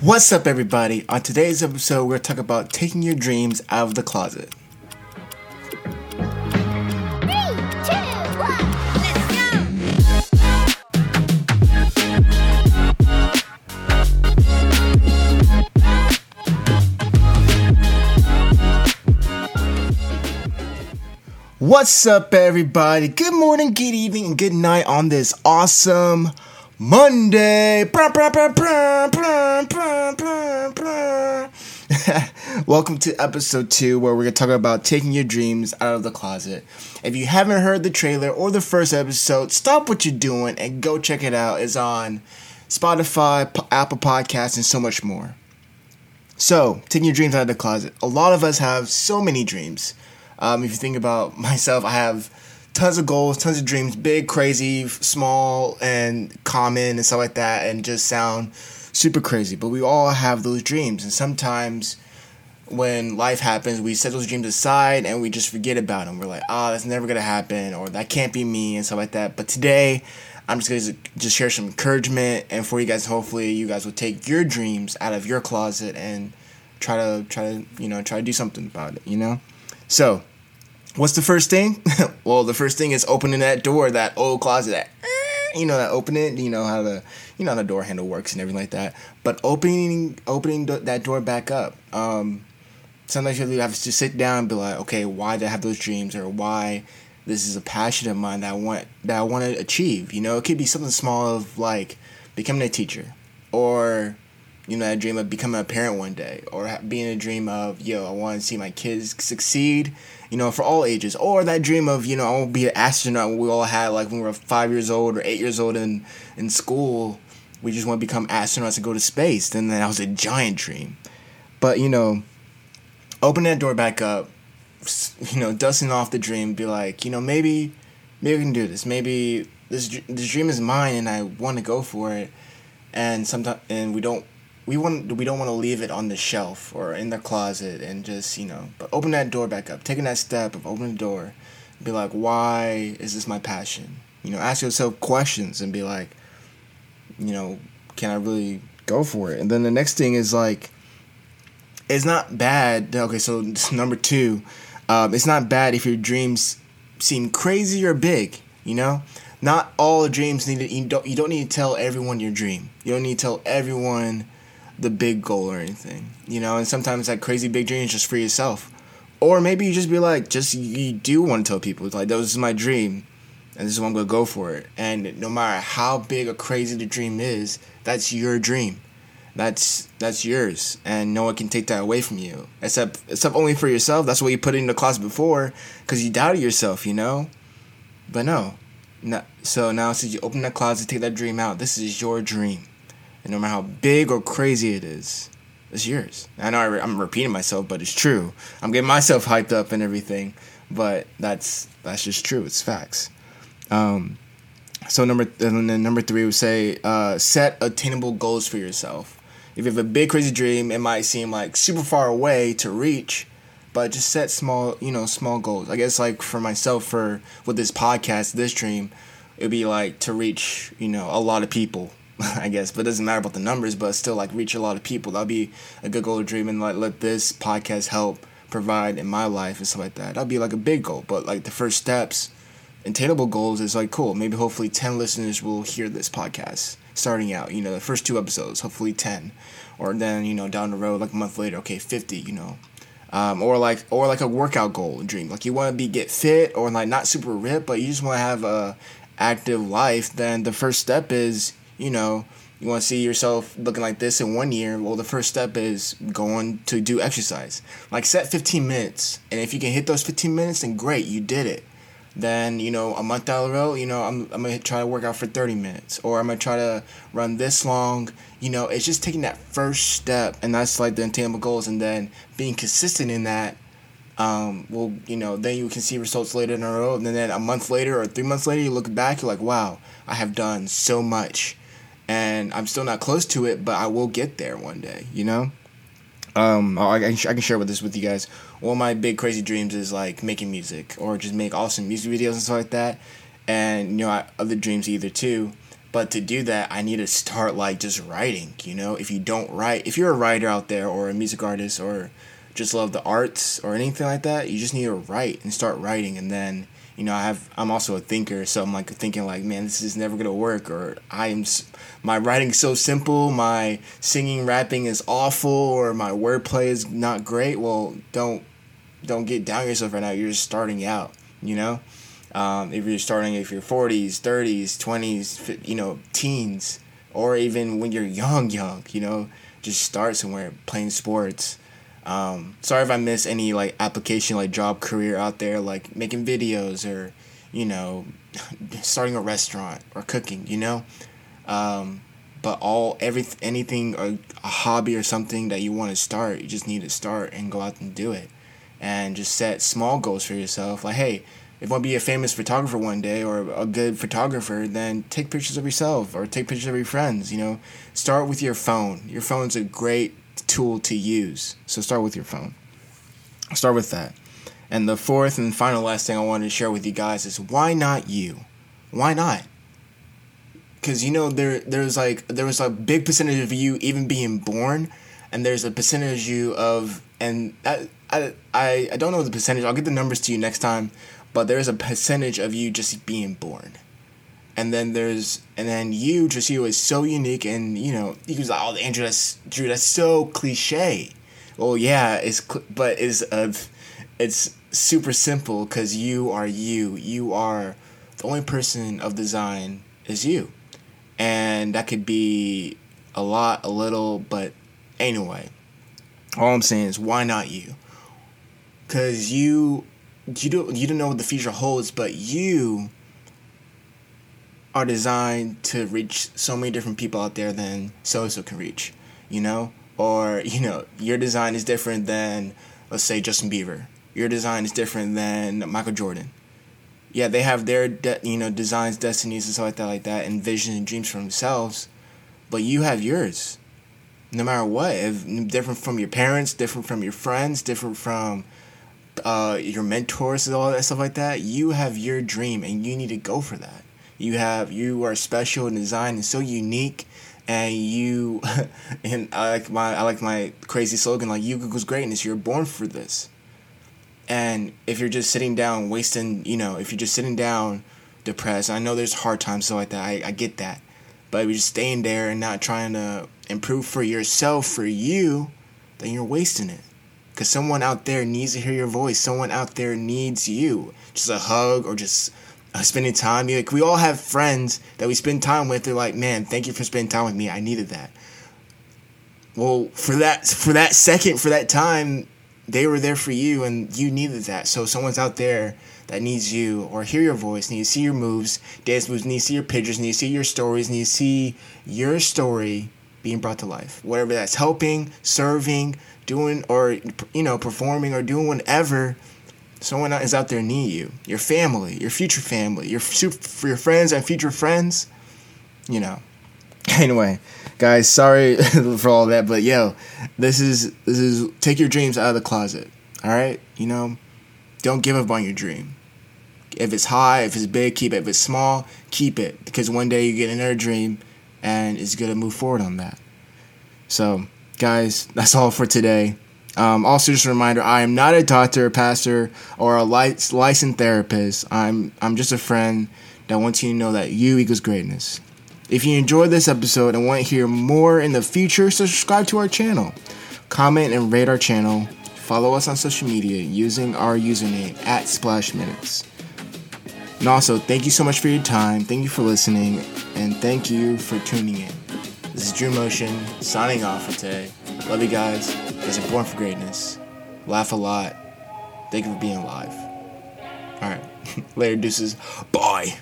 What's up, everybody? On today's episode, we're going to talk about taking your dreams out of the closet. What's up, everybody? Good morning, good evening, and good night on this awesome Monday. Welcome to episode two, where we're going to talk about taking your dreams out of the closet. If you haven't heard the trailer or the first episode, stop what you're doing and go check it out. It's on Spotify, P- Apple Podcasts, and so much more. So, taking your dreams out of the closet. A lot of us have so many dreams. Um, if you think about myself, I have tons of goals, tons of dreams, big, crazy, small, and common, and stuff like that, and just sound super crazy. But we all have those dreams, and sometimes when life happens, we set those dreams aside and we just forget about them. We're like, oh, that's never gonna happen, or that can't be me, and stuff like that. But today, I'm just gonna just share some encouragement, and for you guys, hopefully, you guys will take your dreams out of your closet and try to try to you know try to do something about it. You know. So, what's the first thing? well, the first thing is opening that door, that old closet, that you know, that open it. You know how the you know how the door handle works and everything like that. But opening opening th- that door back up. Um, sometimes you have to sit down and be like, okay, why did I have those dreams, or why this is a passion of mine that I want that I want to achieve. You know, it could be something small of like becoming a teacher, or you know, that dream of becoming a parent one day, or being a dream of, yo, I want to see my kids succeed, you know, for all ages, or that dream of, you know, I want to be an astronaut. We all had like when we were five years old or eight years old in in school, we just want to become astronauts and go to space. Then that was a giant dream, but you know, open that door back up, you know, dusting off the dream, be like, you know, maybe, maybe we can do this. Maybe this this dream is mine, and I want to go for it. And sometimes, and we don't, we want, we don't want to leave it on the shelf or in the closet, and just you know, but open that door back up, taking that step of opening the door, be like, why is this my passion? You know, ask yourself questions and be like, you know, can I really go for it? And then the next thing is like, it's not bad. Okay, so number two, um, it's not bad if your dreams seem crazy or big. You know, not all dreams need to. You don't. You don't need to tell everyone your dream. You don't need to tell everyone the big goal or anything. You know, and sometimes that crazy big dream is just for yourself, or maybe you just be like, just you do want to tell people. Like, this is my dream, and this is what I'm gonna go for it. And no matter how big or crazy the dream is, that's your dream that's that's yours and no one can take that away from you except except only for yourself that's what you put it in the closet before because you doubted yourself you know but no no so now since you open that closet take that dream out this is your dream and no matter how big or crazy it is it's yours i know I re- i'm repeating myself but it's true i'm getting myself hyped up and everything but that's that's just true it's facts um so number and then number three would say uh, set attainable goals for yourself. If you have a big crazy dream, it might seem like super far away to reach, but just set small you know small goals. I guess like for myself for with this podcast, this dream, it'd be like to reach you know a lot of people. I guess, but it doesn't matter about the numbers, but still like reach a lot of people. That'd be a good goal to dream and like let this podcast help provide in my life and stuff like that. That'd be like a big goal, but like the first steps attainable goals is like cool. Maybe hopefully ten listeners will hear this podcast starting out. You know, the first two episodes, hopefully ten, or then you know down the road like a month later, okay, fifty. You know, um, or like or like a workout goal dream. Like you want to be get fit or like not super ripped, but you just want to have a active life. Then the first step is you know. You want to see yourself looking like this in one year? Well, the first step is going to do exercise. Like set 15 minutes, and if you can hit those 15 minutes, then great, you did it then you know a month down the road you know I'm, I'm gonna try to work out for 30 minutes or i'm gonna try to run this long you know it's just taking that first step and that's like the attainable goals and then being consistent in that um, well you know then you can see results later in a row and then a month later or three months later you look back you're like wow i have done so much and i'm still not close to it but i will get there one day you know um, I, I I can share with this with you guys. One of my big crazy dreams is like making music or just make awesome music videos and stuff like that. And you know, I, other dreams either too. But to do that, I need to start like just writing. You know, if you don't write, if you're a writer out there or a music artist or just love the arts or anything like that, you just need to write and start writing. And then, you know, I have I'm also a thinker, so I'm like thinking like, man, this is never gonna work, or I'm my writing's so simple, my singing, rapping is awful, or my wordplay is not great. Well, don't don't get down yourself right now. You're just starting out, you know. Um, if you're starting, if you're 40s, 30s, 20s, you know, teens, or even when you're young, young, you know, just start somewhere playing sports. Um, sorry if I miss any like application, like job career out there, like making videos or, you know, starting a restaurant or cooking, you know. Um, but all every anything or a hobby or something that you want to start, you just need to start and go out and do it, and just set small goals for yourself. Like, hey, if you want to be a famous photographer one day or a good photographer, then take pictures of yourself or take pictures of your friends. You know, start with your phone. Your phone's a great tool to use. So start with your phone. Start with that. And the fourth and final last thing I wanted to share with you guys is why not you? Why not? Because you know there there's like there was a big percentage of you even being born, and there's a percentage of you of and I I I, don't know the percentage. I'll get the numbers to you next time but there's a percentage of you just being born and then there's and then you just you is so unique and you know you was like oh andrew that's drew that's so cliche. Well yeah it's cl- but it's uh, it's super simple because you are you. You are the only person of design is you. And that could be a lot a little but anyway all i'm saying is why not you? Because you you don't you don't know what the future holds, but you are designed to reach so many different people out there than so so can reach, you know? Or, you know, your design is different than let's say Justin Bieber. Your design is different than Michael Jordan. Yeah, they have their de- you know designs, destinies, and stuff like that, like that, and visions and dreams for themselves, but you have yours. No matter what, if different from your parents, different from your friends, different from uh, your mentors and all that stuff like that, you have your dream and you need to go for that. You have you are special and designed and so unique, and you and I like my I like my crazy slogan like you equals greatness. You're born for this. And if you're just sitting down wasting, you know, if you're just sitting down depressed, I know there's hard times so like that. I, I get that, but if you're just staying there and not trying to improve for yourself for you, then you're wasting it because someone out there needs to hear your voice. Someone out there needs you. Just a hug or just uh, spending time. Like we all have friends that we spend time with. They're like, man, thank you for spending time with me. I needed that. Well, for that for that second, for that time, they were there for you, and you needed that. So someone's out there that needs you, or hear your voice, need to see your moves, dance moves, need to see your pictures, need to see your stories, need to see your story being brought to life. Whatever that's helping, serving, doing or you know performing or doing whatever someone is out there need you your family your future family your for your friends and future friends you know. Anyway guys sorry for all that but yo this is this is take your dreams out of the closet all right you know don't give up on your dream. If it's high if it's big keep it. If it's small keep it because one day you get another dream and it's gonna move forward on that. So guys, that's all for today. Um, also, just a reminder: I am not a doctor, a pastor, or a licensed therapist. I'm I'm just a friend that wants you to know that you equals greatness. If you enjoyed this episode and want to hear more in the future, subscribe to our channel, comment and rate our channel. Follow us on social media using our username at Splash Minutes. And also, thank you so much for your time. Thank you for listening, and thank you for tuning in. This is Drew Motion signing off for today. Love you guys. Are born for greatness. Laugh a lot. Thank you for being alive. Alright. Later, deuces. Bye.